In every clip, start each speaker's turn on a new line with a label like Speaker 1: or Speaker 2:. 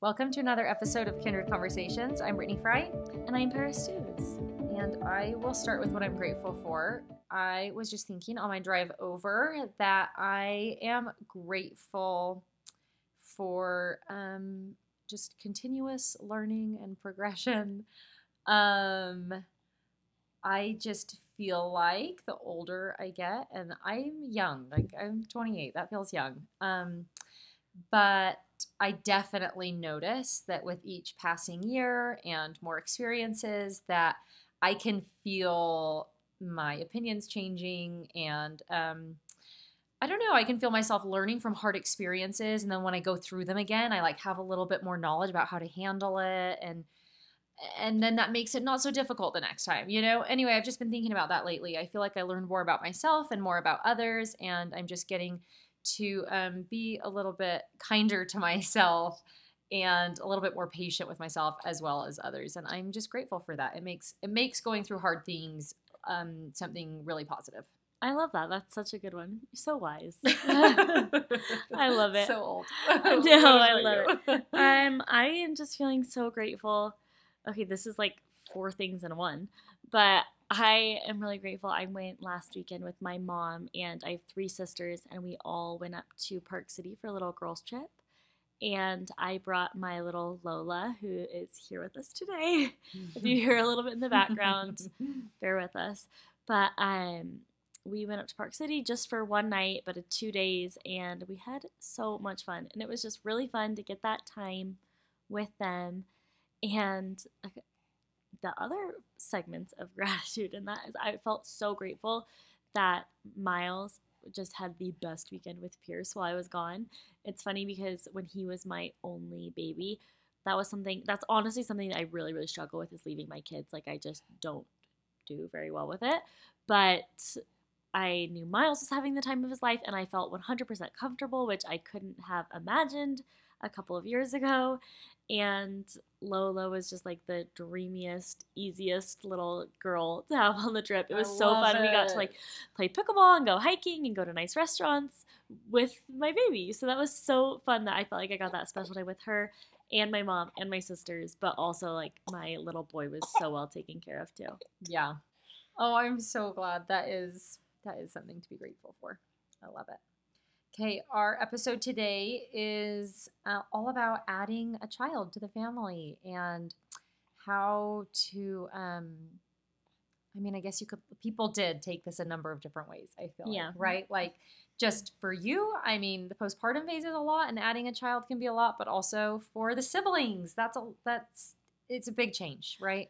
Speaker 1: Welcome to another episode of Kindred Conversations. I'm Brittany Fry,
Speaker 2: And I'm Paris Stews.
Speaker 1: and I will start with what I'm grateful for. I was just thinking on my drive over that I am grateful for um, just continuous learning and progression. Um, I just feel like the older I get, and I'm young, like I'm 28, that feels young. Um, but I definitely notice that with each passing year and more experiences, that I can feel my opinions changing and um, I don't know. I can feel myself learning from hard experiences, and then when I go through them again, I like have a little bit more knowledge about how to handle it, and and then that makes it not so difficult the next time, you know. Anyway, I've just been thinking about that lately. I feel like I learned more about myself and more about others, and I'm just getting to um, be a little bit kinder to myself and a little bit more patient with myself as well as others and i'm just grateful for that it makes it makes going through hard things um, something really positive
Speaker 2: I love that. That's such a good one. You're so wise. I love it.
Speaker 1: so old
Speaker 2: No, I love
Speaker 1: you?
Speaker 2: um, I am just feeling so grateful. Okay, this is like four things in one, but I am really grateful. I went last weekend with my mom and I have three sisters, and we all went up to Park City for a little girls' trip. And I brought my little Lola, who is here with us today. if you hear a little bit in the background, bear with us. But um, we went up to Park City just for one night, but uh, two days, and we had so much fun. And it was just really fun to get that time with them. And the other segments of gratitude And that is I felt so grateful that Miles just had the best weekend with Pierce while I was gone. It's funny because when he was my only baby, that was something that's honestly something that I really, really struggle with is leaving my kids. Like I just don't do very well with it. But I knew Miles was having the time of his life and I felt 100% comfortable, which I couldn't have imagined a couple of years ago. And Lola was just like the dreamiest, easiest little girl to have on the trip. It
Speaker 1: I
Speaker 2: was so fun. We got to like play pickleball and go hiking and go to nice restaurants with my baby. So that was so fun that I felt like I got that special day with her and my mom and my sisters, but also like my little boy was so well taken care of too.
Speaker 1: yeah oh i'm so glad that is that is something to be grateful for i love it okay our episode today is uh, all about adding a child to the family and how to um i mean i guess you could people did take this a number of different ways i feel
Speaker 2: Yeah.
Speaker 1: like, right? Like just for you i mean the postpartum phase is a lot and adding a child can be a lot but also for the siblings that's a that's it's a big change right?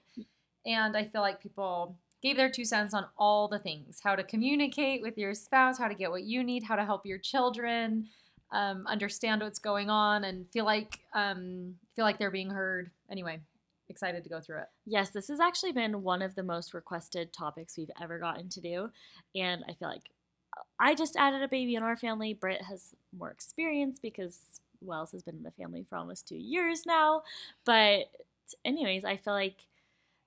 Speaker 1: And i feel like people gave their two cents on all the things how to communicate with your spouse how to get what you need how to help your children um, understand what's going on and feel like um, feel like they're being heard anyway excited to go through it
Speaker 2: Yes, this has actually been one of the most requested topics we've ever gotten to do. And I feel like uh, I just added a baby in our family. Britt has more experience because Wells has been in the family for almost two years now. But, anyways, I feel like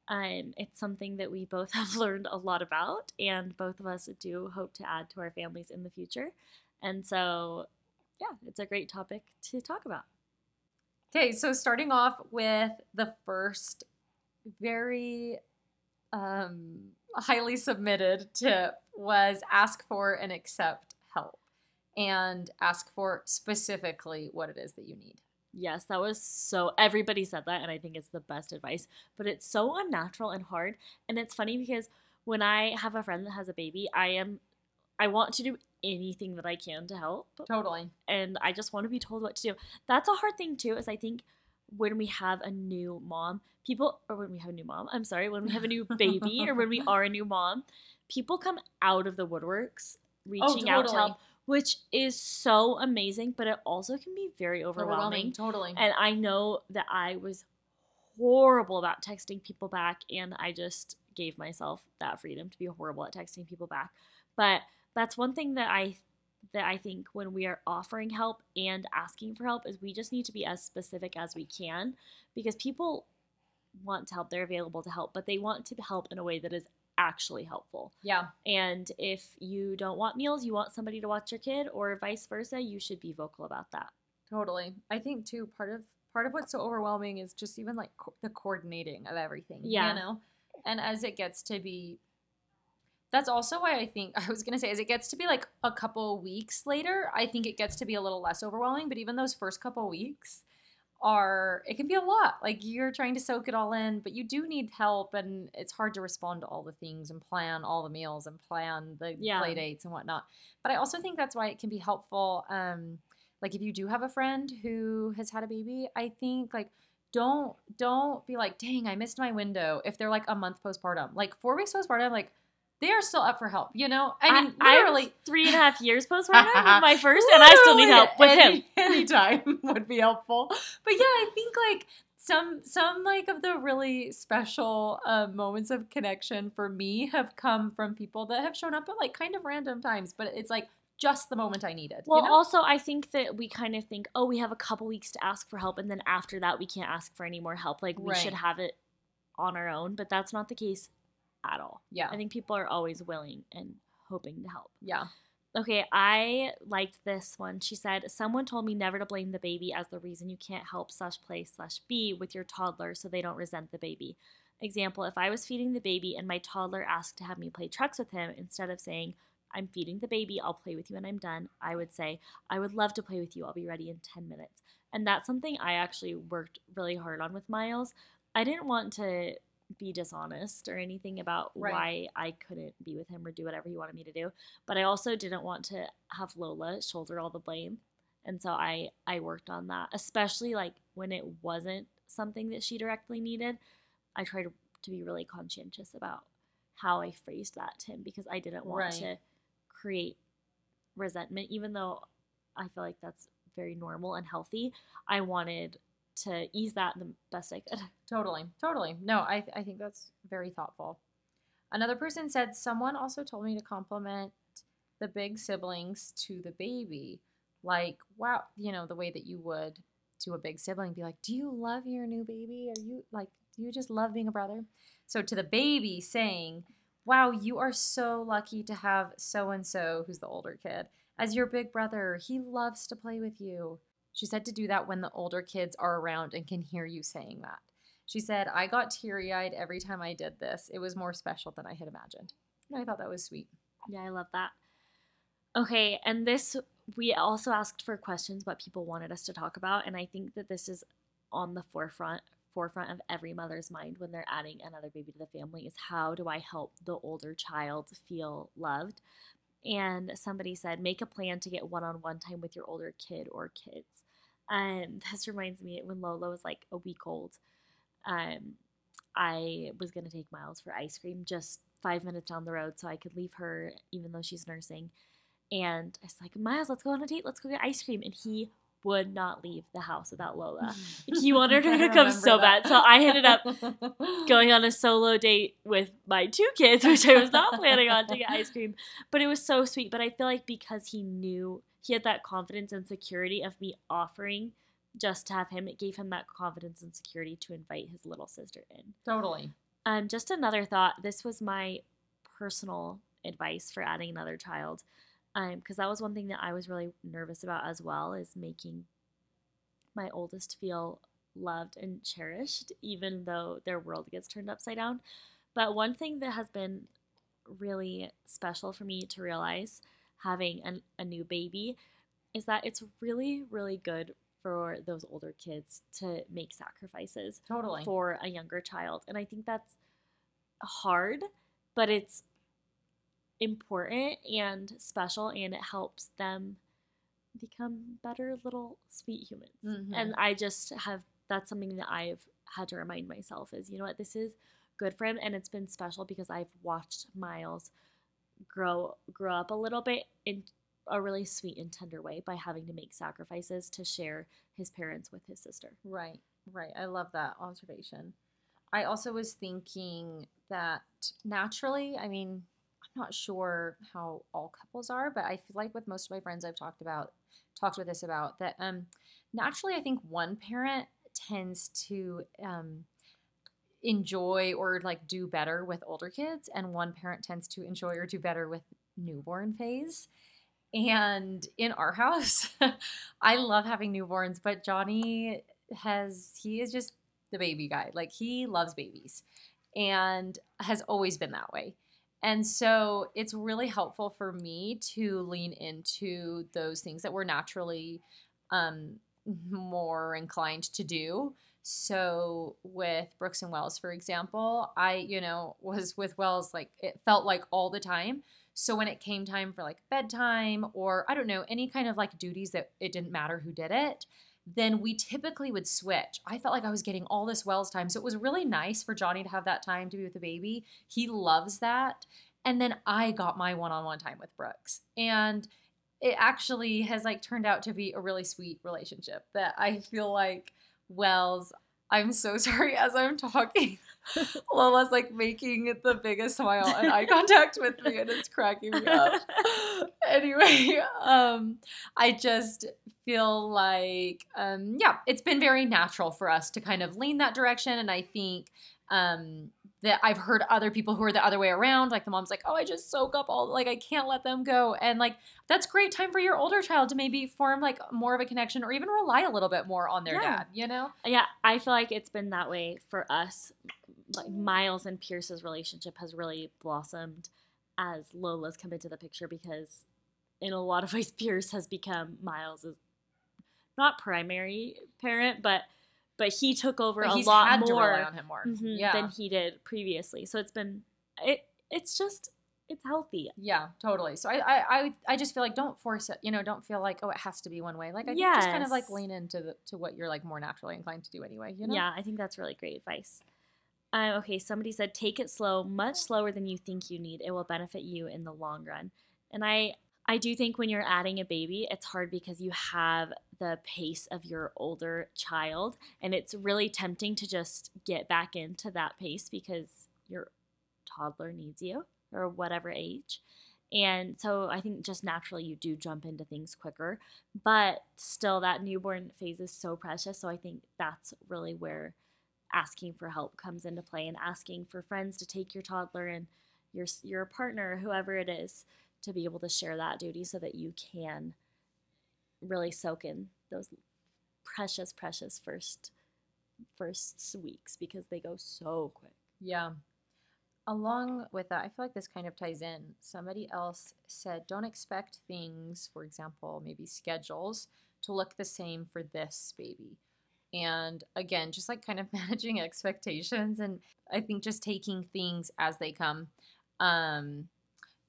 Speaker 2: um, it's something that we both have learned a lot about, and both of us do hope to add to our families in the future. And so, yeah, it's a great topic to talk about.
Speaker 1: Okay, so starting off with the first very um, highly submitted tip was ask for and accept help and ask for specifically what it is that you need.
Speaker 2: Yes, that was so. Everybody said that, and I think it's the best advice. But it's so unnatural and hard. And it's funny because when I have a friend that has a baby, I am, I want to do anything that I can to help,
Speaker 1: Totally.
Speaker 2: and I just want to be told what to do. That's a hard thing too. Is I think when we have a new mom, people, or when we have a new mom, I'm sorry, when we have a new baby, or when we are a new mom, people come out of the woodworks oh, reaching out to help, which is so amazing. But it also can be very
Speaker 1: Overwhelming. Totally.
Speaker 2: and I know that I was horrible about texting people back, and I just gave myself that freedom to be horrible at texting people back. But that's one thing that I that I think when we are offering help and asking for help is we just need to be as specific as we can because people want to help, they're available to help, but they want to help in a way that is actually helpful.
Speaker 1: yeah.
Speaker 2: And if you don't want meals, you want somebody to watch your kid, or vice versa, you should be vocal about that.
Speaker 1: Totally. I think too part of part of what's so overwhelming is just even like co- the coordinating of everything.
Speaker 2: Yeah.
Speaker 1: You know? And as it gets to be, that's also why I think, I was going to say, as it gets to be like a couple weeks later, I think it gets to be a little less overwhelming. But even those first couple weeks, are it can be a lot like you're trying to soak it all in but you do need help and it's hard to respond to all the things and plan all the meals and plan the
Speaker 2: Yeah.
Speaker 1: play dates and whatnot but i also think that's why it can be helpful um like if you do have a friend who has had a baby i think like don't don't be like dang i missed my window if they're like a month postpartum like four weeks postpartum like they are still up for help you know i mean
Speaker 2: I'm
Speaker 1: literally
Speaker 2: three and a half years postpartum with my first, and I still need help with
Speaker 1: Any-
Speaker 2: him.
Speaker 1: Anytime would be helpful. But yeah, I think like some some like of the really special uh, moments of connection for me have come from people that have shown up at like kind of random times, but it's like just the moment I needed.
Speaker 2: Well,
Speaker 1: you know?
Speaker 2: also, I think that we kind of think, oh, we have a couple weeks to ask for help, and then after that, we can't ask for any more help. Like, we should have it on our own, but that's not the case at all.
Speaker 1: yeah,
Speaker 2: I think people are always willing and hoping to help.
Speaker 1: yeah,
Speaker 2: Okay, I liked this one. She said, Someone told me never to blame the baby as the reason you can't help slash play slash be with your toddler so they don't resent the baby. Example, if I was feeding the baby and my toddler asked to have me play trucks with him, instead of saying, I'm feeding the baby, I'll play with you when I'm done, I would say, I would love to play with you, I'll be ready in 10 minutes. And that's something I actually worked really hard on with Miles. I didn't want to be dishonest or anything about
Speaker 1: Right.
Speaker 2: why I couldn't be with him or do whatever he wanted me to do but I also didn't want to have Lola shoulder all the blame. And so I I worked on that, especially like when it wasn't something that she directly needed. I tried to, be really conscientious about how I phrased that to him because I didn't want
Speaker 1: Right.
Speaker 2: to create resentment even though I feel like that's very normal and healthy. I wanted to ease that the best I could.
Speaker 1: totally, totally. No, I I think that's very thoughtful. Another person said someone also told me to compliment the big siblings to the baby, like wow, you know the way that you would to a big sibling, be like, "Do you love your new baby? Are you like, do you just love being a brother?" So to the baby, saying, "Wow, you are so lucky to have so and so, who's the older kid, as your big brother. He loves to play with you." She said to do that when the older kids are around and can hear you saying that. She said, I got teary eyed every time I did this. It was more special than I had imagined. And I thought that was sweet.
Speaker 2: Yeah, I love that. Okay, and this we also asked for questions what people wanted us to talk about, and I think that this is on the forefront forefront of every mother's mind when they're adding another baby to the family is how do I help the older child feel loved? And somebody said, make a plan to get one-on-one time with your older kid or kids. And this reminds me when Lola was like a week old. Um, I was gonna take Miles for ice cream just five minutes down the road so I could leave her even though she's nursing. And I was like, Miles, let's go on a date. Let's go get ice cream. And he would not leave the house without Lola. He wanted her to come so
Speaker 1: that.
Speaker 2: bad. So I ended up going on a solo date with my two kids, which I was not planning on to get ice cream. But it was so sweet. But I feel like because he knew he had that confidence and security of me offering just to have him, it gave him that confidence and security to invite his little sister in.
Speaker 1: totally.
Speaker 2: Um, just another thought. This was my personal advice for adding another child, because that was one thing that I was really nervous about as well, is making my oldest feel loved and cherished, even though their world gets turned upside down. But one thing that has been really special for me to realize having an, a new baby is that it's really, really good for those older kids to make sacrifices
Speaker 1: Totally.
Speaker 2: for a younger child. And I think that's hard, but it's important and special and it helps them become better little sweet humans.
Speaker 1: Mhm.
Speaker 2: And I just have that's something that I've had to remind myself is you know what this is good for him and it's been special because I've watched Miles grow grow up a little bit in a really sweet and tender way by having to make sacrifices to share his parents with his sister.
Speaker 1: Right, right. I love that observation. I also was thinking that naturally, I mean, I'm not sure how all couples are, but I feel like with most of my friends I've talked about, talked with this about, that um, naturally I think one parent tends to um, enjoy or like do better with older kids, and one parent tends to enjoy or do better with newborn phase. And in our house, I love having newborns, but Johnny has he is just the baby guy. Like he loves babies and has always been that way. And so it's really helpful for me to lean into those things that we're naturally um, more inclined to do. So with Brooks and Wells, for example, I, you know, was with Wells like it felt like all the time. So when it came time for like bedtime or I don't know, any kind of like duties that it didn't matter who did it, then we typically would switch. I felt like I was getting all this Wells time. So it was really nice for Johnny to have that time to be with the baby. He loves that. And then I got my one on one time with Brooks. And it actually has like turned out to be a really sweet relationship that I feel like Wells, I'm so sorry as I'm talking. Lola's like making the biggest smile and eye contact with me and it's cracking me up. anyway, um I just feel like um yeah, it's been very natural for us to kind of lean that direction and I think um that I've heard other people who are the other way around. Like the mom's like, oh, I just soak up all, like, I can't let them go. And like, that's great time for your older child to maybe form like more of a connection or even rely a little bit more on their
Speaker 2: Yeah.
Speaker 1: dad, you know?
Speaker 2: Yeah, I feel like it's been that way for us. Like Miles and Pierce's relationship has really blossomed as Lola's come into the picture because, in a lot of ways, Pierce has become Miles's not primary parent, but but he took over
Speaker 1: But
Speaker 2: a
Speaker 1: he's
Speaker 2: lot
Speaker 1: had to rely
Speaker 2: more
Speaker 1: on him more.
Speaker 2: mhm,
Speaker 1: Yeah.
Speaker 2: than he did previously. So it's been it. It's just it's healthy.
Speaker 1: Yeah, totally. So I, I, I, I just feel like don't force it. You know, don't feel like oh, it has to be one way. Like I think just kind of like lean into the to what you're like more naturally inclined to do anyway. You know?
Speaker 2: Yeah, I think that's really great advice. Um, okay, somebody said take it slow, much slower than you think you need. It will benefit you in the long run. And I I do think when you're adding a baby, it's hard because you have the pace of your older child and it's really tempting to just get back into that pace because your toddler needs you or whatever age. And so I think just naturally you do jump into things quicker, but still that newborn phase is so precious. So I think that's really where asking for help comes into play and asking for friends to take your toddler and your your partner, whoever it is, to be able to share that duty so that you can really soak in those precious, precious first first weeks because they go so quick.
Speaker 1: Yeah. Along with that, I feel like this kind of ties in. Somebody else said, don't expect things, for example, maybe schedules, to look the same for this baby. And again, just like kind of managing expectations and I think just taking things as they come. Um,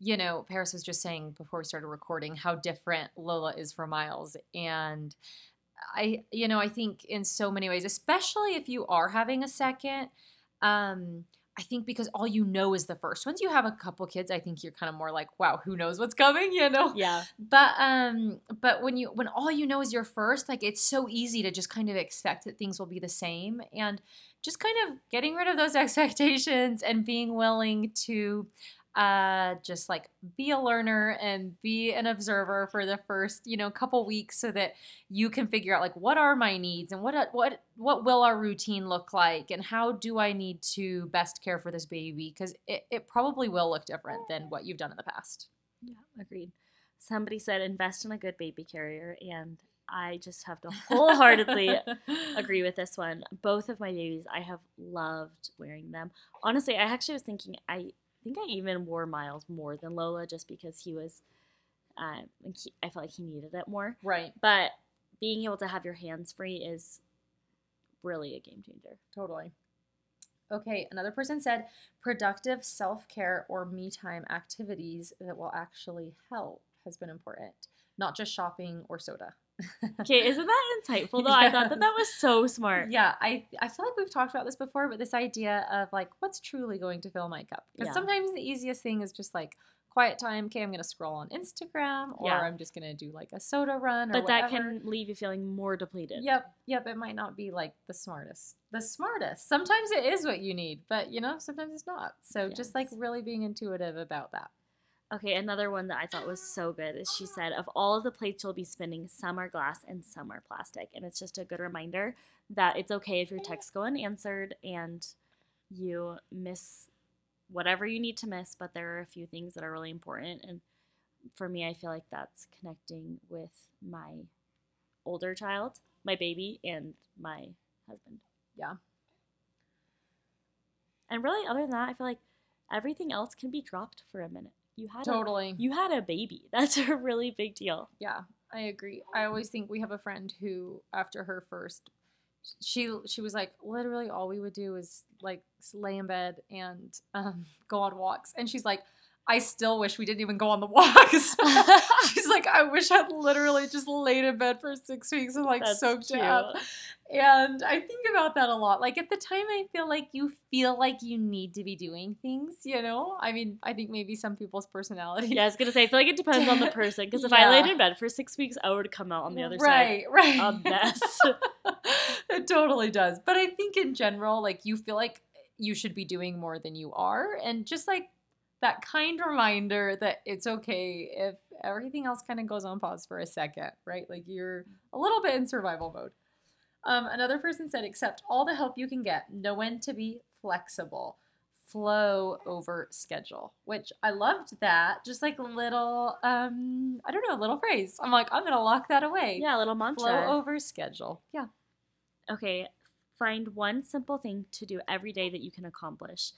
Speaker 1: you know, Paris was just saying before we started recording how different Lola is from Miles. And I, you know, I think in so many ways, especially if you are having a second, um, I think because all you know is the first. Once you have a couple kids, I think you're kind of more like, wow, who knows what's coming, you know?
Speaker 2: Yeah.
Speaker 1: But um, but when you when all you know is your first, like it's so easy to just kind of expect that things will be the same, and just kind of getting rid of those expectations and being willing to uh just like be a learner and be an observer for the first you know couple weeks so that you can figure out like what are my needs and what what what will our routine look like and how do i need to best care for this baby because it, it probably will look different than what you've done in the past
Speaker 2: Yeah, agreed. Somebody said invest in a good baby carrier, and I just have to wholeheartedly agree with this one. Both of my babies, I have loved wearing them. Honestly, I actually was thinking, I think I even wore Miles more than Lola just because he was, um, he, I felt like he needed it more.
Speaker 1: right
Speaker 2: But being able to have your hands free is really a game changer.
Speaker 1: Totally. Okay, another person said productive self care or me time activities that will actually help has been important, not just shopping or soda.
Speaker 2: Okay, isn't that insightful though? I thought that that was so smart.
Speaker 1: Yeah, I, I feel like we've talked about this before, but this idea of like what's truly going to fill my cup. Because
Speaker 2: Yeah.
Speaker 1: sometimes the easiest thing is just like quiet time. Okay, I'm going to scroll on Instagram or
Speaker 2: Yeah.
Speaker 1: I'm just going to do like a soda run or
Speaker 2: But that can leave you feeling more depleted.
Speaker 1: Yep, yep. It might not be like the smartest. The smartest. Sometimes it is what you need, but you know, sometimes it's not. So just like really being intuitive about that.
Speaker 2: Okay, another one that I thought was so good is she said, of all of the plates you'll be spinning, some are glass and some are plastic. And it's just a good reminder that it's okay if your texts go unanswered and you miss whatever you need to miss, but there are a few things that are really important. And for me, I feel like that's connecting with my older child my baby and my husband.
Speaker 1: Yeah.
Speaker 2: And really, other than that, I feel like everything else can be dropped for a minute. You had a,
Speaker 1: Totally.
Speaker 2: you had a baby. That's a really big deal.
Speaker 1: Yeah, I agree. I always think we have a friend who, after her first, she she was like, literally all we would do is like lay in bed and um, go on walks, and she's like, I still wish we didn't even go on the walks. she's like, I wish I'd literally just laid in bed for six weeks and like
Speaker 2: That's
Speaker 1: soaked
Speaker 2: cute.
Speaker 1: it up. And I think about that a lot. Like at the time, I feel like you feel like you need to be doing things, you know? I mean, I think maybe some people's personality.
Speaker 2: Yeah, I was gonna say I feel like it depends on the person because if I laid in bed for six weeks, I would come out on the other
Speaker 1: right, right.
Speaker 2: side a mess.
Speaker 1: it totally does. But I think in general, like you feel like you should be doing more than you are. And just like that kind reminder that it's okay if everything else kind of goes on pause for a second, right? Like you're a little bit in survival mode. Um, another person said, accept all the help you can get. Know when to be flexible. Flow over schedule, which I loved that. Just like a little, um, I don't know, a little phrase. I'm like, I'm gonna lock that away.
Speaker 2: yeah, a little mantra.
Speaker 1: Flow over schedule. Yeah.
Speaker 2: okay, find one simple thing to do every day that you can accomplish.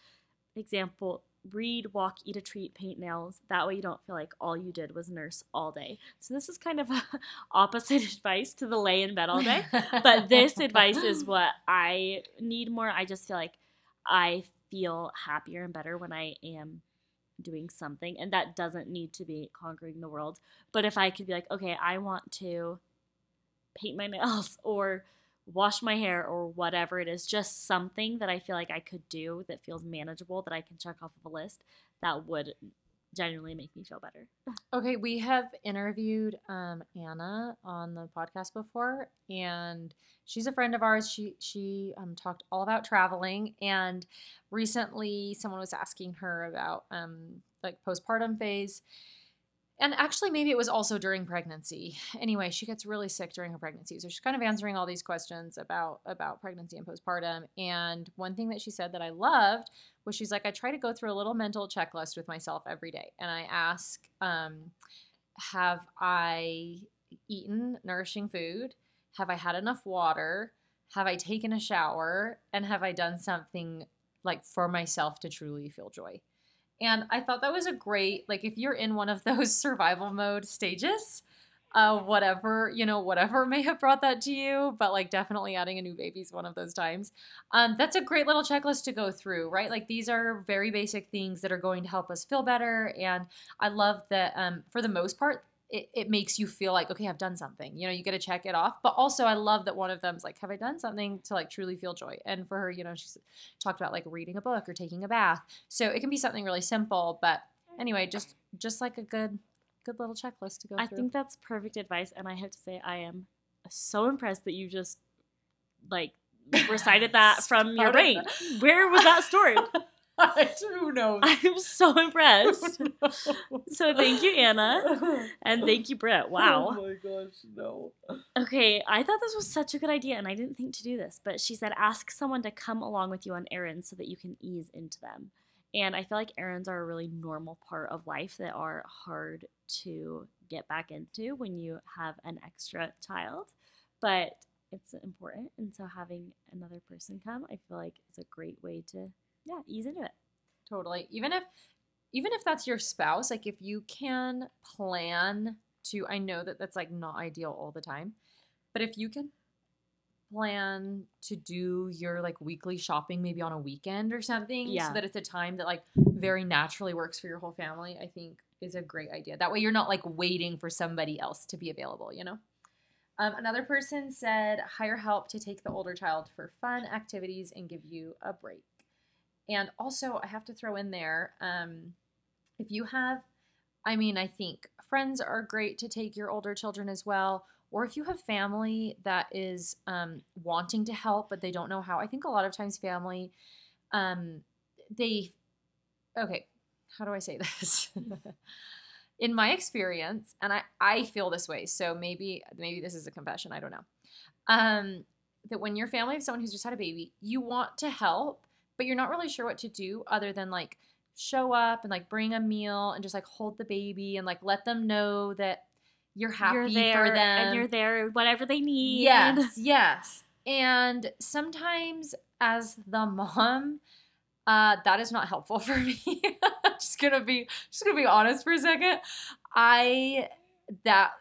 Speaker 2: Example, read, walk, eat a treat, paint nails. That way you don't feel like all you did was nurse all day. So this is kind of opposite advice to the lay in bed all day. But this advice is what I need more. I just feel like I feel happier and better when I am doing something and that doesn't need to be conquering the world. But if I could be like, okay, I want to paint my nails or wash my hair or whatever it is, just something that I feel like I could do that feels manageable that I can check off of a list, that would genuinely make me feel better.
Speaker 1: Okay, we have interviewed um, Anna on the podcast before, and she's a friend of ours. She she um, talked all about traveling, and recently someone was asking her about um, like postpartum phase, and actually maybe it was also during pregnancy. Anyway, she gets really sick during her pregnancy, so she's kind of answering all these questions about about pregnancy and postpartum. And one thing that she said that I loved was she's like, I try to go through a little mental checklist with myself every day. And I ask, um, have I eaten nourishing food? Have I had enough water? Have I taken a shower? And have I done something like for myself to truly feel joy? And I thought that was a great, like, if you're in one of those survival mode stages, uh, whatever, you know, whatever may have brought that to you, but like definitely adding a new baby is one of those times. Um, that's a great little checklist to go through, right? Like these are very basic things that are going to help us feel better. And I love that um, for the most part, it, it makes you feel like, okay, I've done something. You know, you get to check it off. But also, I love that one of them's like, have I done something to like truly feel joy? And for her, you know, she's talked about like reading a book or taking a bath. So it can be something really simple. But anyway, just just like a good good little checklist to go through.
Speaker 2: I
Speaker 1: through.
Speaker 2: think that's perfect advice, and I have to say I am so impressed that you just like recited that from your brain. Where was that stored?
Speaker 1: Who knows?
Speaker 2: I'm so impressed. So thank you, Anna, and thank you, Britt. Wow.
Speaker 1: Oh my gosh, no.
Speaker 2: Okay, I thought this was such a good idea, and I didn't think to do this, but she said ask someone to come along with you on errands so that you can ease into them. And I feel like errands are a really normal part of life that are hard to get back into when you have an extra child, but it's important. And so having another person come, I feel like is a great way to, yeah, ease into it.
Speaker 1: Totally. Even if even if that's your spouse, like if you can plan to I know that that's like not ideal all the time, but if you can plan to do your like weekly shopping maybe on a weekend or something
Speaker 2: Yeah.
Speaker 1: so that it's a time that like very naturally works for your whole family, I think is a great idea. That way you're not like waiting for somebody else to be available, you know? Um, another person said hire help to take the older child for fun activities and give you a break. And also, I have to throw in there um, if you have, I mean, I think friends are great to take your older children as well. Or if you have family that is um, wanting to help, but they don't know how. I think a lot of times family, um, they, okay, how do I say this? In my experience, and I, I feel this way, so maybe maybe this is a confession, I don't know. Um, that when you're family of someone who's just had a baby, you want to help, but you're not really sure what to do other than like show up and like bring a meal and just like hold the baby and like let them know that you're happy
Speaker 2: you're there
Speaker 1: for them
Speaker 2: and you're there whatever they need.
Speaker 1: Yes, yes. And sometimes as the mom, uh, that is not helpful for me. just gonna be just gonna be honest for a second. I that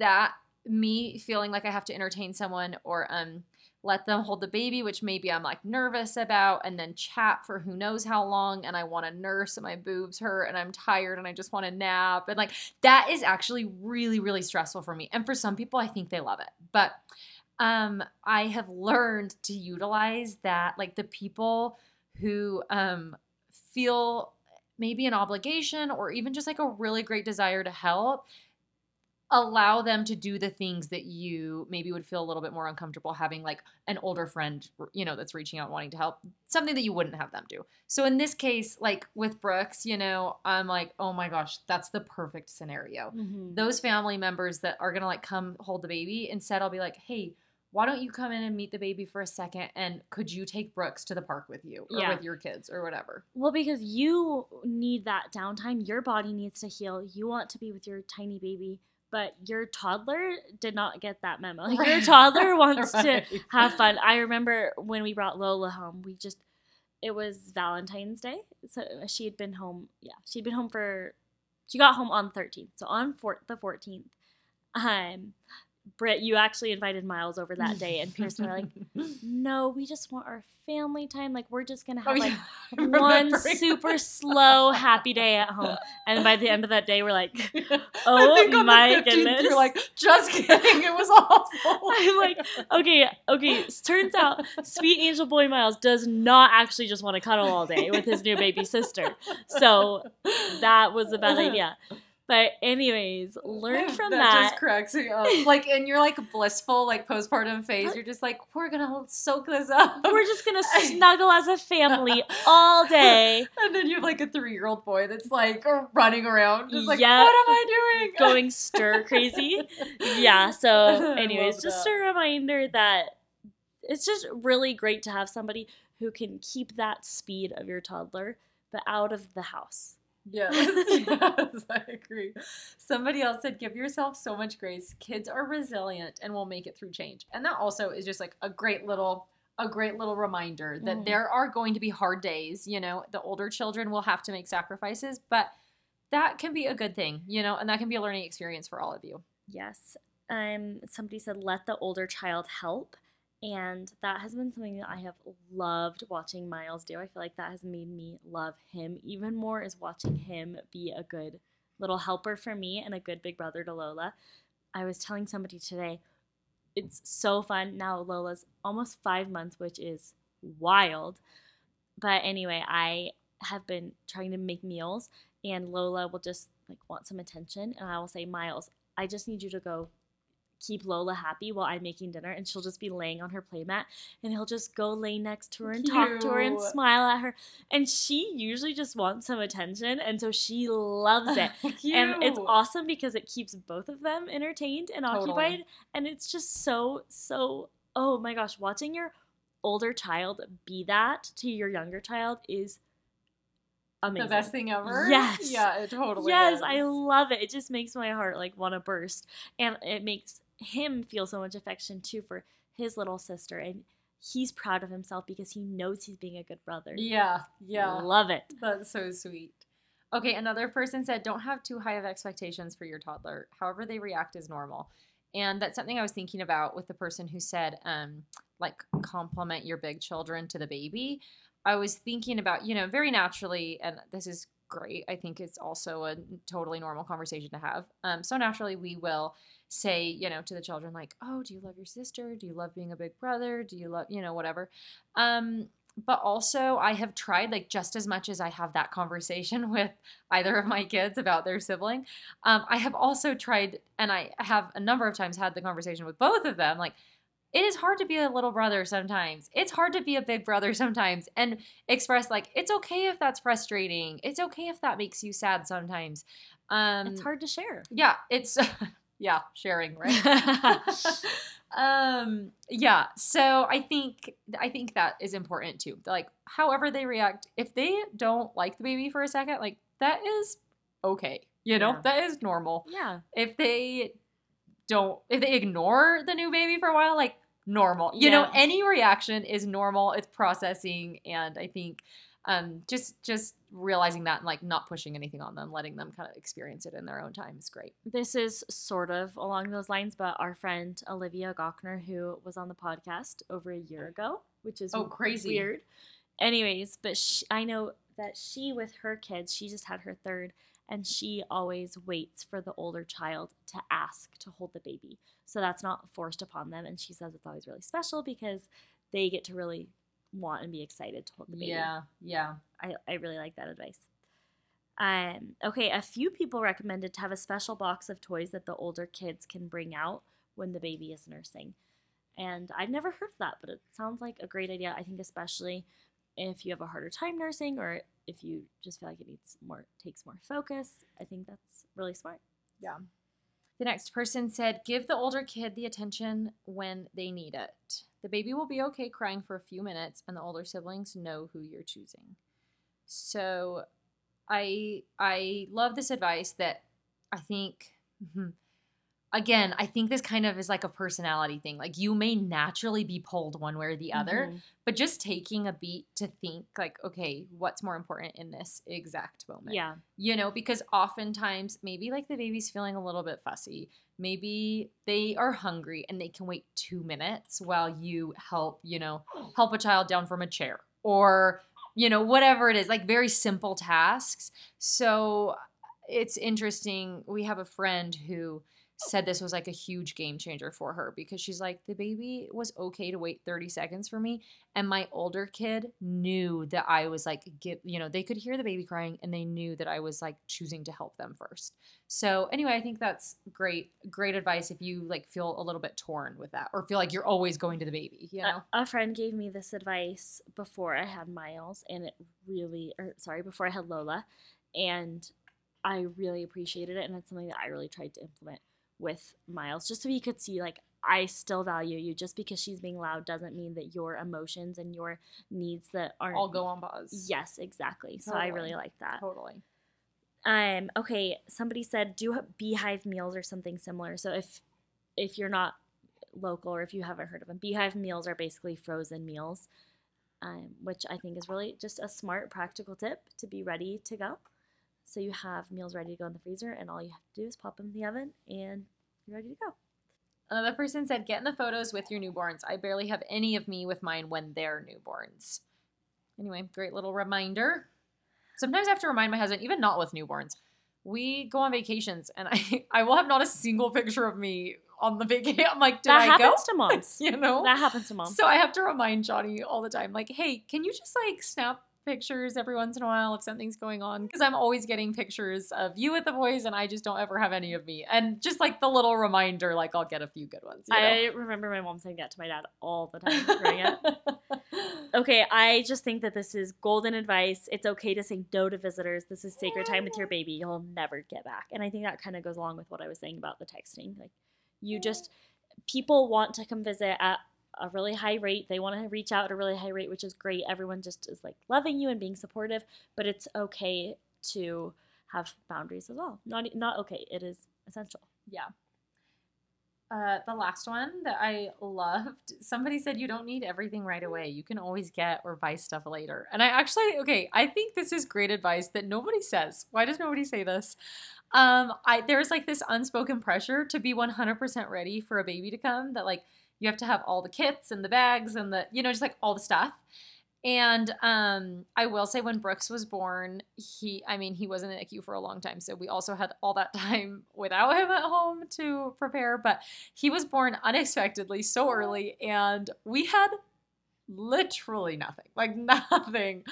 Speaker 1: that me feeling like I have to entertain someone or um let them hold the baby, which maybe I'm like nervous about, and then chat for who knows how long, and I want to nurse and my boobs hurt and I'm tired and I just want to nap. And like that is actually really, really stressful for me. And for some people, I think they love it. But um, I have learned to utilize that, like the people who um, feel maybe an obligation or even just like a really great desire to help allow them to do the things that you maybe would feel a little bit more uncomfortable having like an older friend you know that's reaching out wanting to help something that you wouldn't have them do so in this case like with brooks you know i'm like oh my gosh that's the perfect scenario
Speaker 2: Mhm.
Speaker 1: those family members that are gonna like come hold the baby instead i'll be like hey why don't you come in and meet the baby for a second and could you take brooks to the park with you or
Speaker 2: Yeah.
Speaker 1: with your kids or whatever
Speaker 2: Well, because you need that downtime. Your body needs to heal. You want to be with your tiny baby, but your toddler did not get that memo. Your toddler wants to have fun. I remember when we brought Lola home, we just it was Valentine's Day. So she had been home. Yeah, she'd been home for she got home on 13th. So on four, the 14th, um Britt, you actually invited Miles over that day and Pierce and I were like, "No, we just want our family time. Like we're just going to
Speaker 1: Oh,
Speaker 2: have like. One super slow happy day at home." And by the end of that day, we're like, Oh
Speaker 1: think on the
Speaker 2: my
Speaker 1: 15th,
Speaker 2: goodness.
Speaker 1: You're like, just kidding. It was awful.
Speaker 2: I'm like, okay, okay. Turns out, sweet angel boy Miles does not actually just want to cuddle all day with his new baby sister. So that was a bad idea. But anyways, learn from
Speaker 1: that.
Speaker 2: that.
Speaker 1: just cracks me up. Like, in your like blissful like postpartum phase, you're just like, we're gonna soak this up.
Speaker 2: We're just gonna snuggle as a family all day,
Speaker 1: And then you have like a three year old boy that's like running around, just like,
Speaker 2: Yep.
Speaker 1: what am I doing?
Speaker 2: going stir crazy. Yeah. So, anyways, just
Speaker 1: that.
Speaker 2: a reminder that it's just really great to have somebody who can keep that speed of your toddler, but out of the house.
Speaker 1: Yes, yes, I agree. Somebody else said, give yourself so much grace. Kids are resilient and will make it through change. And that also is just like a great little a great little reminder that
Speaker 2: Mhm.
Speaker 1: there are going to be hard days, you know, the older children will have to make sacrifices, but that can be a good thing, you know, and that can be a learning experience for all of you.
Speaker 2: Yes. Um, somebody said, let the older child help. And that has been something that I have loved watching Miles do. I feel like that has made me love him even more, is watching him be a good little helper for me and a good big brother to Lola. I was telling somebody today, it's so fun. Now Lola's almost five months, which is wild. But anyway, I have been trying to make meals, and Lola will just like want some attention, and I will say, Miles, I just need you to go keep Lola happy while I'm making dinner, and she'll just be laying on her playmat, and he'll just go lay next to her and talk to her and smile at her, and she usually just wants some attention, and so she loves it. And it's awesome because it keeps both of them entertained and
Speaker 1: Totally.
Speaker 2: occupied. And it's just so, so, oh my gosh, watching your older child be that to your younger child is amazing.
Speaker 1: The best thing ever.
Speaker 2: Yes.
Speaker 1: Yeah, it totally
Speaker 2: yes,
Speaker 1: is.
Speaker 2: I love it. It just makes my heart like want to burst. And it makes him feel so much affection too for his little sister. And he's proud of himself because he knows he's being a good brother.
Speaker 1: Yeah, yeah.
Speaker 2: Love it.
Speaker 1: That's so sweet. Okay, another person said, don't have too high of expectations for your toddler. However, they react is normal. And that's something I was thinking about with the person who said, um, like, compliment your big children to the baby. I was thinking about, you know, very naturally, and this is great. I think it's also a totally normal conversation to have. Um, so naturally, we will say, you know, to the children, like, oh, do you love your sister? Do you love being a big brother? Do you love, you know, whatever. Um, but also I have tried like just as much as I have that conversation with either of my kids about their sibling. Um, I have also tried, and I have a number of times had the conversation with both of them. Like, it is hard to be a little brother sometimes. It's hard to be a big brother sometimes, and express like it's okay if that's frustrating. It's okay if that makes you sad sometimes. Um,
Speaker 2: it's hard to share.
Speaker 1: Yeah, it's yeah, sharing right um yeah so i think i think that is important too like however they react if they don't like the baby for a second like that is okay you know
Speaker 2: Yeah.
Speaker 1: that is normal
Speaker 2: yeah.
Speaker 1: if they don't if they ignore the new baby for a while, like normal. You know, any reaction is normal. It's processing, and I think um, just just realizing that and like not pushing anything on them, letting them kind of experience it in their own time is great.
Speaker 2: This is sort of along those lines, but our friend Olivia Gochner, who was on the podcast over a year ago, which is
Speaker 1: Oh, crazy.
Speaker 2: weird. Anyways, but sh I know that she, with her kids, she just had her third, and she always waits for the older child to ask to hold the baby. So that's not forced upon them. And she says it's always really special because they get to really want and be excited to hold the baby.
Speaker 1: Yeah, yeah.
Speaker 2: I, I really like that advice. Um, okay, a few people recommended to have a special box of toys that the older kids can bring out when the baby is nursing. And I've never heard of that, but it sounds like a great idea. I think especially if you have a harder time nursing or if you just feel like it needs more takes more focus. I think that's really smart.
Speaker 1: Yeah. The next person said, give the older kid the attention when they need it. The baby will be okay crying for a few minutes, and the older siblings know who you're choosing. So I I love this advice that I think mhm, again, I think this kind of is like a personality thing. Like you may naturally be pulled one way or the other,
Speaker 2: Mhm.
Speaker 1: but just taking a beat to think like, okay, what's more important in this exact moment?
Speaker 2: Yeah.
Speaker 1: you know because oftentimes maybe like the baby's feeling a little bit fussy maybe they are hungry and they can wait two minutes while you help you know help a child down from a chair or you know whatever it is like very simple tasks so it's interesting we have a friend who said this was like a huge game changer for her because she's like the baby was okay to wait 30 seconds for me and my older kid knew that I was like give you know they could hear the baby crying and they knew that I was like choosing to help them first. So anyway, I think that's great great advice if you like feel a little bit torn with that or feel like you're always going to the baby, you know.
Speaker 2: A, a friend gave me this advice before I had Miles, and it really, or sorry, before I had Lola, and I really appreciated it, and it's something that I really tried to implement with Miles, just so he could see like I still value you. Just because she's being loud doesn't mean that your emotions and your needs that aren't
Speaker 1: All go on pause.
Speaker 2: Yes, exactly. So I really like that.
Speaker 1: Totally.
Speaker 2: Um, okay, somebody said do beehive meals or something similar. So if if you're not local or if you haven't heard of them, beehive meals are basically frozen meals, um, which I think is really just a smart, practical tip to be ready to go. So you have meals ready to go in the freezer, and all you have to do is pop them in the oven, and you're ready to go.
Speaker 1: Another person said, get in the photos with your newborns. I barely have any of me with mine when they're newborns. Anyway, great little reminder. Sometimes I have to remind my husband, even not with newborns, we go on vacations and I, I will have not a single picture of me on the vacation. I'm like, did
Speaker 2: that
Speaker 1: I go?
Speaker 2: That happens to moms.
Speaker 1: You know?
Speaker 2: that happens to moms.
Speaker 1: So I have to remind Johnny all the time, like, hey, can you just like snap pictures every once in a while if something's going on? Because I'm always getting pictures of you with the boys and I just don't ever have any of me. And just like the little reminder, like I'll get a few good ones. You
Speaker 2: I remember my mom saying that to my dad all the time growing up. Okay, I just think that this is golden advice. It's okay to say no to visitors. This is sacred time with your baby. You'll never get back. And I think that kind of goes along with what I was saying about the texting. Like, you just, people want to come visit at a really high rate. They want to reach out at a really high rate, which is great. Everyone just is like loving you and being supportive, but it's okay to have boundaries as well. Not, not okay, it is essential.
Speaker 1: Yeah. Uh, the last one that I loved, somebody said you don't need everything right away. You can always get or buy stuff later. And I actually, okay, I think this is great advice that nobody says. Why does nobody say this? Um, I there's like this unspoken pressure to be 100% ready for a baby to come that like you have to have all the kits and the bags and the you know just like all the stuff. And um, I will say, when Brooks was born, he, I mean, he was in the NICU for a long time. So we also had all that time without him at home to prepare. But he was born unexpectedly so early, and we had literally nothing like nothing.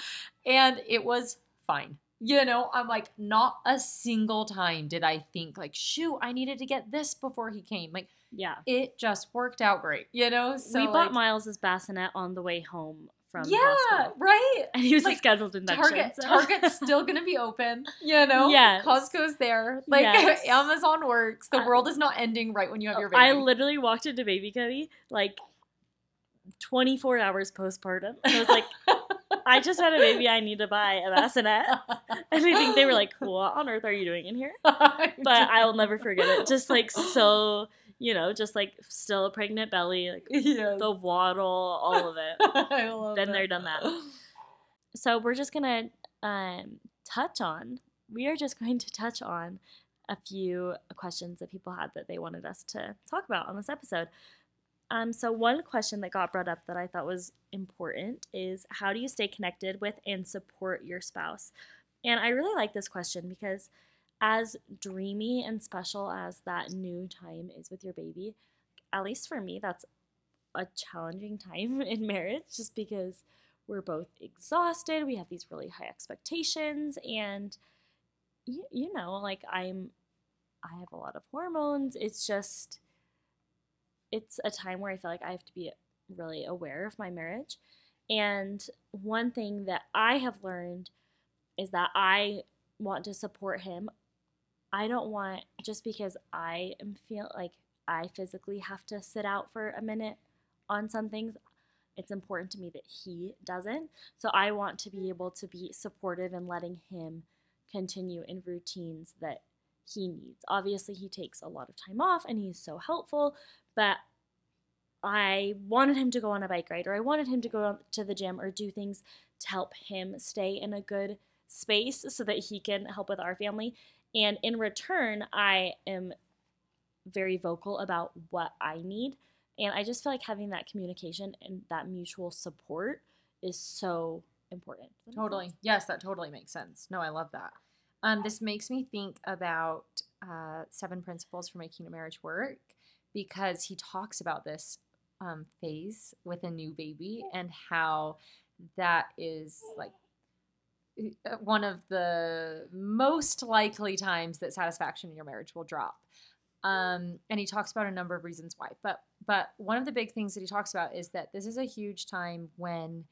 Speaker 1: And it was fine. You know, I'm like, not a single time did I think, like, shoot, I needed to get this before he came. Like,
Speaker 2: Yeah.
Speaker 1: it just worked out great, you know? So,
Speaker 2: we bought
Speaker 1: like,
Speaker 2: Miles's bassinet on the way home from
Speaker 1: yeah, right.
Speaker 2: And he was
Speaker 1: Like,
Speaker 2: a scheduled induction.
Speaker 1: Target,
Speaker 2: so-
Speaker 1: Target's still gonna be open, you know.
Speaker 2: Yeah.
Speaker 1: Costco's there. Like
Speaker 2: Yes.
Speaker 1: Amazon works. The
Speaker 2: I-
Speaker 1: world is not ending right when you have your baby.
Speaker 2: I literally walked into Baby Cubby like 24 hours postpartum. And I was like, I just had a baby. I need to buy a bassinet. And I think they were like, what on earth are you doing in here? But I'll never forget it. Just like so you know, just like still a pregnant belly, like
Speaker 1: Yes.
Speaker 2: the waddle, all of it.
Speaker 1: I love
Speaker 2: Been
Speaker 1: it.
Speaker 2: there, done that. So we're just gonna um, touch on. We are just going to touch on a few questions that people had that they wanted us to talk about on this episode. Um, so one question that got brought up that I thought was important is how do you stay connected with and support your spouse? And I really like this question because as dreamy and special as that new time is with your baby, at least for me, that's a challenging time in marriage just because we're both exhausted. We have these really high expectations, and you, you know, like I'm, I have a lot of hormones. It's just, it's a time where I feel like I have to be really aware of my marriage. And one thing that I have learned is that I want to support him. I don't want just because I am feel like I physically have to sit out for a minute on some things. It's important to me that he doesn't. So I want to be able to be supportive and letting him continue in routines that he needs. Obviously, he takes a lot of time off and he's so helpful, but I wanted him to go on a bike ride or I wanted him to go to the gym or do things to help him stay in a good space so that he can help with our family. And in return, I am very vocal about what I need. And I just feel like having that communication and that mutual support is so important. Does that make
Speaker 1: Totally.
Speaker 2: sense?
Speaker 1: Yes, that totally makes sense. No, I love that. Um, this makes me think about uh, Seven Principles for Making a Marriage Work because he talks about this um, phase with a new baby and how that is like one of the most likely times that satisfaction in your marriage will drop. Um, and he talks about a number of reasons why. But but one of the big things that he talks about is that this is a huge time when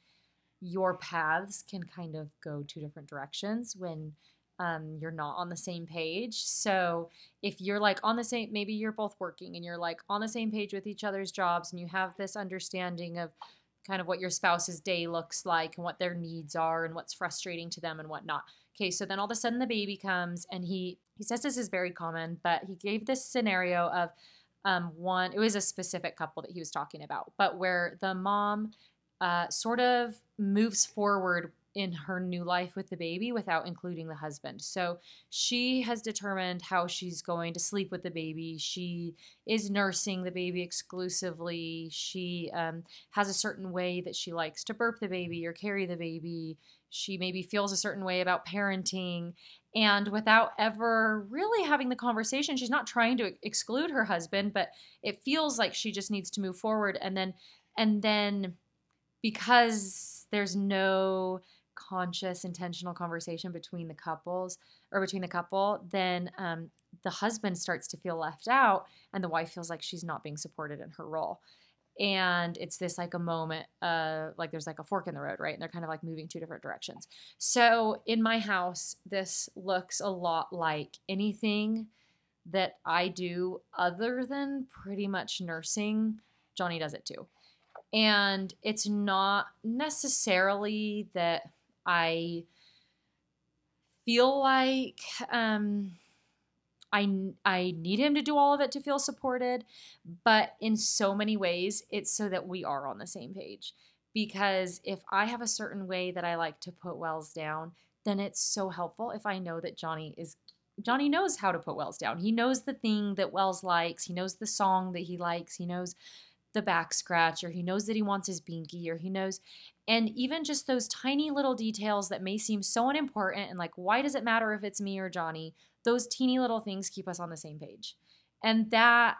Speaker 1: your paths can kind of go two different directions when um, you're not on the same page. So if you're like on the same, maybe you're both working and you're like on the same page with each other's jobs and you have this understanding of kind of what your spouse's day looks like and what their needs are and what's frustrating to them and whatnot. Okay, so then all of a sudden the baby comes and he he says this is very common, but he gave this scenario of um, one. It was a specific couple that he was talking about, but where the mom uh, sort of moves forward in her new life with the baby without including the husband. So she has determined how she's going to sleep with the baby. She is nursing the baby exclusively. She um, has a certain way that she likes to burp the baby or carry the baby. She maybe feels a certain way about parenting. And without ever really having the conversation, she's not trying to exclude her husband, but it feels like she just needs to move forward. And then, and then because there's no conscious intentional conversation between the couples or between the couple then um, the husband starts to feel left out and the wife feels like she's not being supported in her role. And it's this like a moment uh like there's like a fork in the road right? And they're kind of like moving two different directions. So in my house this looks a lot like anything that i do other than pretty much nursing. Johnny does it too. And it's not necessarily that I feel like um, I I need him to do all of it to feel supported, but in so many ways, it's so that we are on the same page. Because if I have a certain way that I like to put wells down, then it's so helpful if I know that Johnny is Johnny knows how to put wells down. He knows the thing that Wells likes. He knows the song that he likes. He knows the back scratch, or he knows that he wants his binky, or he knows, and even just those tiny little details that may seem so unimportant and like, why does it matter if it's me or Johnny? Those teeny little things keep us on the same page. And that,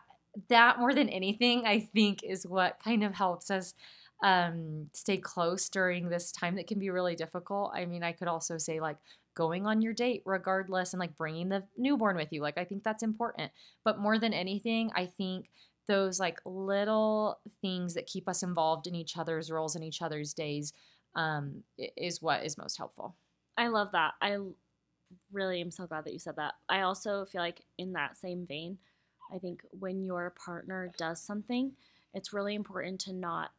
Speaker 1: that more than anything, I think is what kind of helps us um, stay close during this time that can be really difficult. I mean, I could also say like going on your date regardless and like bringing the newborn with you. Like, I think that's important. But more than anything, I think those like little things that keep us involved in each other's roles and each other's days um, is what is most helpful.
Speaker 2: I love that. I really am so glad that you said that. I also feel like in that same vein, I think when your partner does something, it's really important to not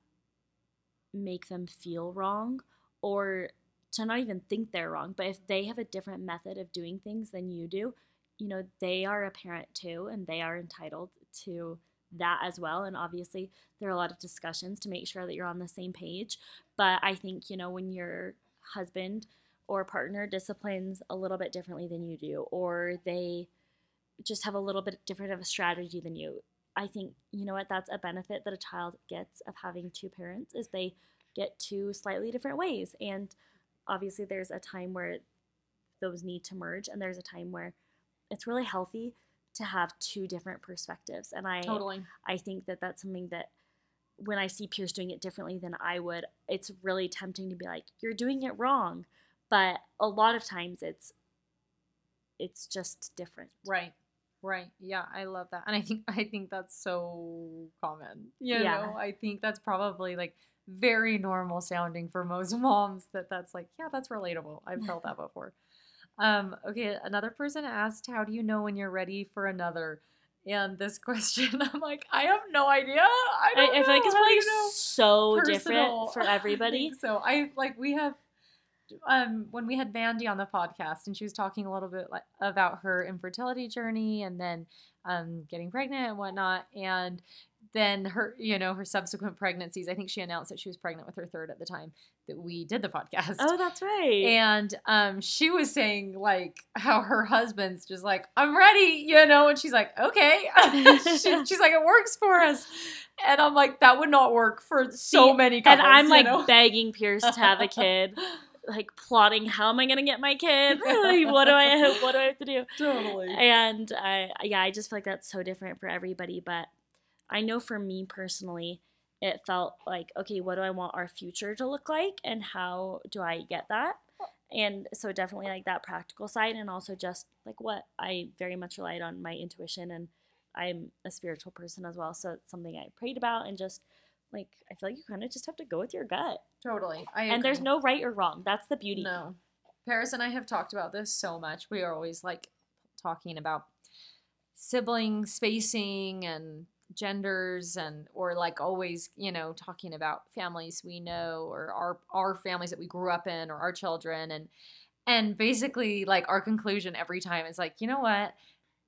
Speaker 2: make them feel wrong or to not even think they're wrong. But if they have a different method of doing things than you do, you know, they are a parent too and they are entitled to that as well. And obviously, there are a lot of discussions to make sure that you're on the same page. But I think, you know, when your husband or partner disciplines a little bit differently than you do, or they just have a little bit different of a strategy than you, I think, you know what, that's a benefit that a child gets of having two parents is they get two slightly different ways. And obviously, there's a time where those need to merge, and there's a time where it's really healthy to have two different perspectives. And I
Speaker 1: Totally.
Speaker 2: I think that that's something that when I see peers doing it differently than I would, it's really tempting to be like, "You're doing it wrong," but a lot of times it's it's just different.
Speaker 1: Right. Right. Yeah, I love that. And I think I think that's so common. You
Speaker 2: Yeah.
Speaker 1: know, I think that's probably like very normal sounding for most moms that that's like, yeah, that's relatable. I've felt that before. Um, okay, another person asked, how do you know when you're ready for another? And this question, I'm like, I have no idea. I
Speaker 2: I, I feel like it's probably
Speaker 1: you know?
Speaker 2: so
Speaker 1: Personal.
Speaker 2: different for
Speaker 1: I
Speaker 2: everybody.
Speaker 1: think so I like we have um when we had Vandy on the podcast and she was talking a little bit like about her infertility journey and then um getting pregnant and whatnot and then her you know her subsequent pregnancies i think she announced that she was pregnant with her third at the time that we did the podcast
Speaker 2: Oh, that's right.
Speaker 1: and um, she was saying like how her husband's just like, I'm ready, you know, and she's like, okay. she, she's like, it works for us, and I'm like, that would not work for so
Speaker 2: See,
Speaker 1: many
Speaker 2: and. I'm like
Speaker 1: know?
Speaker 2: begging Pierce to have a kid, like plotting how am I gonna get my kid? Like, what do I what do I have to do?
Speaker 1: totally.
Speaker 2: And I yeah, I just feel like that's so different for everybody. But I know for me personally, it felt like, okay, what do I want our future to look like and how do I get that? And so definitely like that practical side and also just like what I very much relied on my intuition and I'm a spiritual person as well. So it's something I prayed about and just like I feel like you kind of just have to go with your gut.
Speaker 1: Totally. I
Speaker 2: And there's no right or wrong. That's the beauty.
Speaker 1: No. Paris and I have talked about this so much. We are always like talking about sibling spacing and genders and or like always, you know, talking about families we know or our our families that we grew up in or our children and and basically like our conclusion every time is like, you know what?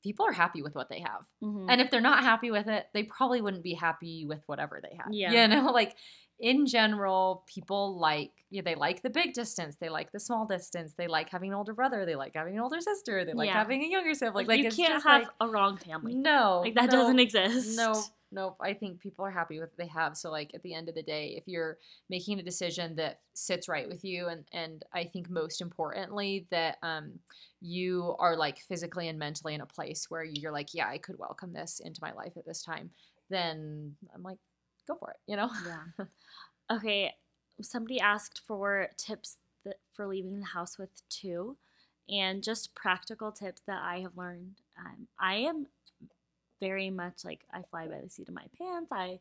Speaker 1: People are happy with what they have.
Speaker 2: Mhm.
Speaker 1: And if they're not happy with it, they probably wouldn't be happy with whatever they have.
Speaker 2: Yeah.
Speaker 1: You know, like in general, people like you know, they like the big distance, they like the small distance, they like having an older brother, they like having an older sister, they like
Speaker 2: Yeah.
Speaker 1: having a younger sibling.
Speaker 2: like,
Speaker 1: Like,
Speaker 2: you can't have
Speaker 1: like
Speaker 2: a wrong family.
Speaker 1: no,
Speaker 2: Like that
Speaker 1: no,
Speaker 2: doesn't exist.
Speaker 1: No, nope. I think people are happy with what they have. So like at the end of the day, if you're making a decision that sits right with you, and and I think most importantly that um you are like physically and mentally in a place where you're like, yeah, I could welcome this into my life at this time, then I'm like, go for it. You know?
Speaker 2: Yeah. Okay. Somebody asked for tips that, for leaving the house with two, and just practical tips that I have learned. Um, I am very much like I fly by the seat of my pants. I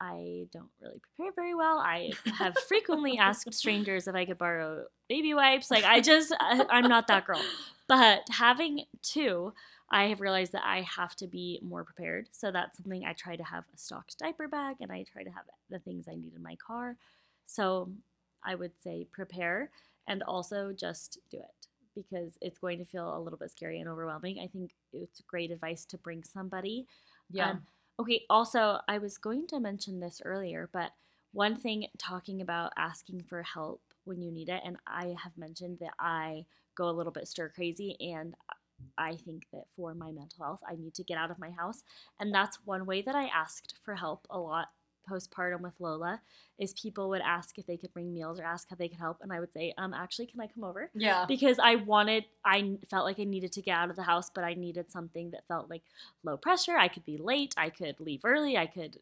Speaker 2: I don't really prepare very well. I have frequently asked strangers if I could borrow baby wipes. Like I just I, I'm not that girl. But having two, I have realized that I have to be more prepared. So that's something I try to have a stocked diaper bag and I try to have the things I need in my car. So I would say prepare and also just do it because it's going to feel a little bit scary and overwhelming. I think it's great advice to bring somebody.
Speaker 1: Yeah.
Speaker 2: Um, okay, also, I was going to mention this earlier, but one thing talking about asking for help when you need it, and I have mentioned that I go a little bit stir crazy, and I think that for my mental health, I need to get out of my house. And that's one way that I asked for help a lot postpartum with Lola is people would ask if they could bring meals or ask how they could help and I would say um actually can I come over
Speaker 1: yeah.
Speaker 2: because I wanted, I felt like I needed to get out of the house, but I needed something that felt like low pressure. I could be late. I could leave early. I could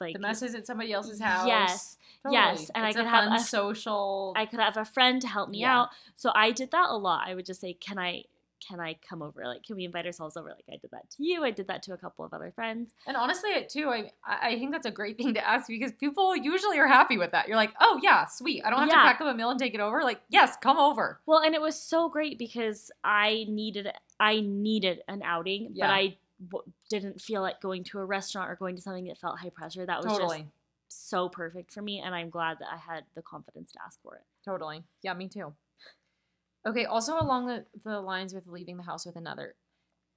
Speaker 2: like
Speaker 1: The mess is at somebody else's house.
Speaker 2: Yes, yes, and I could have a-
Speaker 1: social.
Speaker 2: I could have a friend to help me
Speaker 1: Yeah.
Speaker 2: out. So I did that a lot. I would just say, "Can I, can I come over? Like, can we invite ourselves over?" Like I did that to you. I did that to a couple of other friends.
Speaker 1: And honestly, it too, I I think that's a great thing to ask because people usually are happy with that. You're like, oh yeah, sweet. I don't have
Speaker 2: Yeah.
Speaker 1: to pack up a meal and take it over. Like, yes, come over.
Speaker 2: Well, and it was so great because I needed, I needed an outing,
Speaker 1: Yeah.
Speaker 2: but I w- didn't feel like going to a restaurant or going to something that felt high pressure. That was just
Speaker 1: Totally,
Speaker 2: so perfect for me, and I'm glad that I had the confidence to ask for it.
Speaker 1: totally. Yeah, me too. Okay. Also, along the, the lines with leaving the house with another,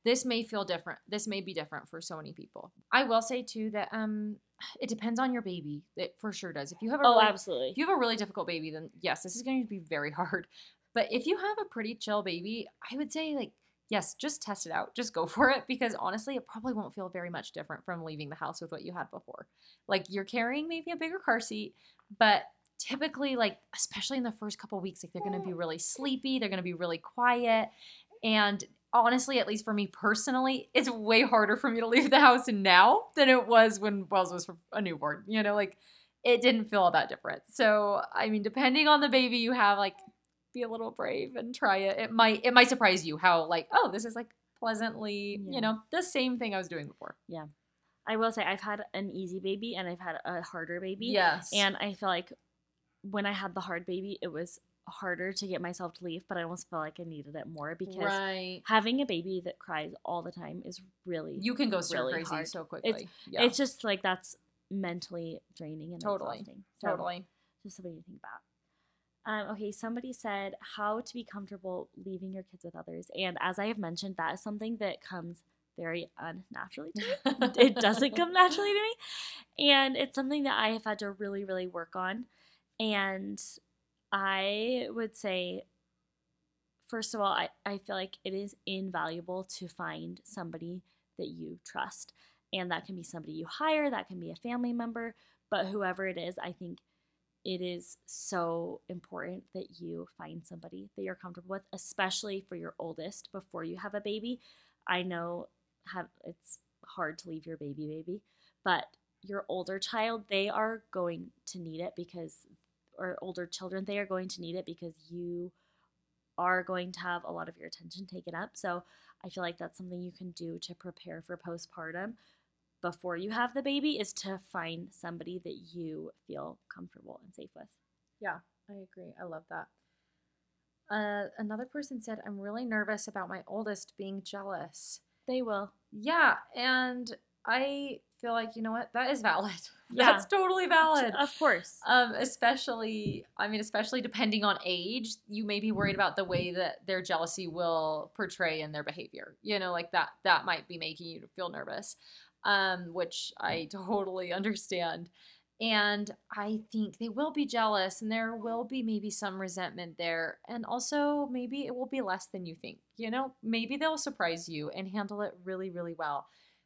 Speaker 1: this may feel different. This may be different for so many people. I will say too that um it depends on your baby. It for sure does. If you have a
Speaker 2: Oh,
Speaker 1: really,
Speaker 2: absolutely.
Speaker 1: if you have a really difficult baby, then yes, this is going to be very hard. But if you have a pretty chill baby, I would say like yes, just test it out. Just go for it because honestly, it probably won't feel very much different from leaving the house with what you had before. Like you're carrying maybe a bigger car seat, but typically like especially in the first couple weeks like they're going to be really sleepy, they're going to be really quiet and honestly, at least for me personally, it's way harder for me to leave the house now than it was when Wells was a newborn. You know, like it didn't feel all that different. So, I mean, depending on the baby you have, like be a little brave and try it. It might it might surprise you how like, oh, this is like pleasantly,
Speaker 2: Yeah.
Speaker 1: you know, the same thing I was doing before.
Speaker 2: Yeah I will say I've had an easy baby and I've had a harder baby.
Speaker 1: Yes.
Speaker 2: And I feel like when I had the hard baby, it was harder to get myself to leave, but I almost felt like I needed it more because
Speaker 1: right.
Speaker 2: having a baby that cries all the time is really
Speaker 1: You can go
Speaker 2: really
Speaker 1: crazy
Speaker 2: hard.
Speaker 1: so quickly. yeah.
Speaker 2: It's just like that's mentally draining and
Speaker 1: Totally.
Speaker 2: exhausting. So,
Speaker 1: totally.
Speaker 2: Just something to think about. Um, okay, somebody said how to be comfortable leaving your kids with others, and as I have mentioned, that is something that comes very unnaturally to me. it doesn't come naturally to me, and it's something that I have had to really, really work on. And I would say, first of all, I, I feel like it is invaluable to find somebody that you trust. And that can be somebody you hire, that can be a family member, but whoever it is, I think it is so important that you find somebody that you're comfortable with, especially for your oldest before you have a baby. I know have it's hard to leave your baby baby, but your older child, they are going to need it because or older children, they are going to need it because you are going to have a lot of your attention taken up. So I feel like that's something you can do to prepare for postpartum before you have the baby is to find somebody that you feel comfortable and safe with.
Speaker 1: Yeah, I agree. I love that. Uh, another person said, I'm really nervous about my oldest being jealous.
Speaker 2: They will.
Speaker 1: Yeah, and I feel like, you know what? That is valid.
Speaker 2: Yeah.
Speaker 1: That's totally valid.
Speaker 2: Of course.
Speaker 1: Um, especially, I mean, especially depending on age, you may be worried about the way that their jealousy will portray in their behavior. You know, like that, that might be making you feel nervous, um, which I totally understand. And I think they will be jealous and there will be maybe some resentment there. And also, maybe it will be less than you think. You know, maybe they'll surprise you and handle it really, really well.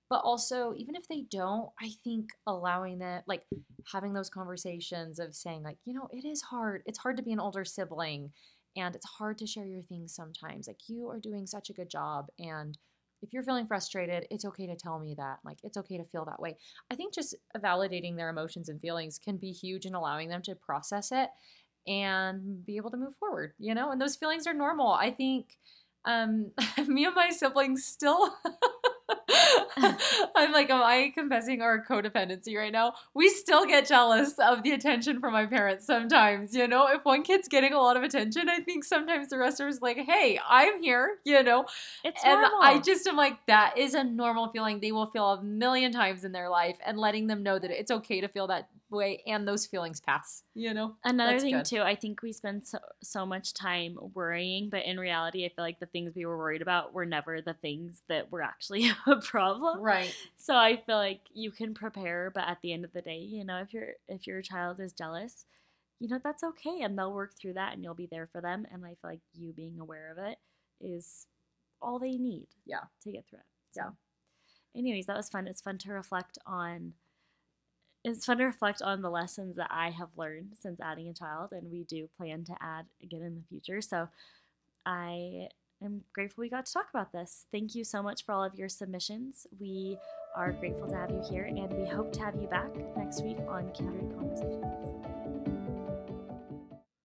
Speaker 1: But also, even if they don't, I think allowing that, like having those conversations of saying, like, you know, it is hard. It's hard to be an older sibling and it's hard to share your things sometimes. Like, you are doing such a good job. And if you're feeling frustrated, it's okay to tell me that. Like, it's okay to feel that way. I think just validating their emotions and feelings can be huge in allowing them to process it and be able to move forward, you know? And those feelings are normal. I think um, me and my siblings still. I'm like, am I confessing our codependency right now? We still get jealous of the attention from my parents sometimes, you know? If one kid's getting a lot of attention, I think sometimes the rest of us like, hey, I'm here, you know?
Speaker 2: It's
Speaker 1: and
Speaker 2: normal.
Speaker 1: I just am like, that is a normal feeling they will feel a million times in their life, and letting them know that it's okay to feel that way and those feelings pass, you know?
Speaker 2: Another
Speaker 1: That's
Speaker 2: thing
Speaker 1: good.
Speaker 2: too, I think we spend so, so much time worrying, but in reality, I feel like the things we were worried about were never the things that were actually a problem.
Speaker 1: Right.
Speaker 2: So I feel like you can prepare, but at the end of the day, you know, if your if your child is jealous, you know that's okay, and they'll work through that, and you'll be there for them. And I feel like you being aware of it is all they need.
Speaker 1: Yeah.
Speaker 2: To get through it.
Speaker 1: Yeah.
Speaker 2: Anyways, that was fun. It's fun to reflect on. It's fun to reflect on the lessons that I have learned since adding a child, and we do plan to add again in the future. So, I am grateful we got to talk about this. Thank you so much for all of your submissions. We are grateful to have you here, and we hope to have you back next week on Kindred Conversations.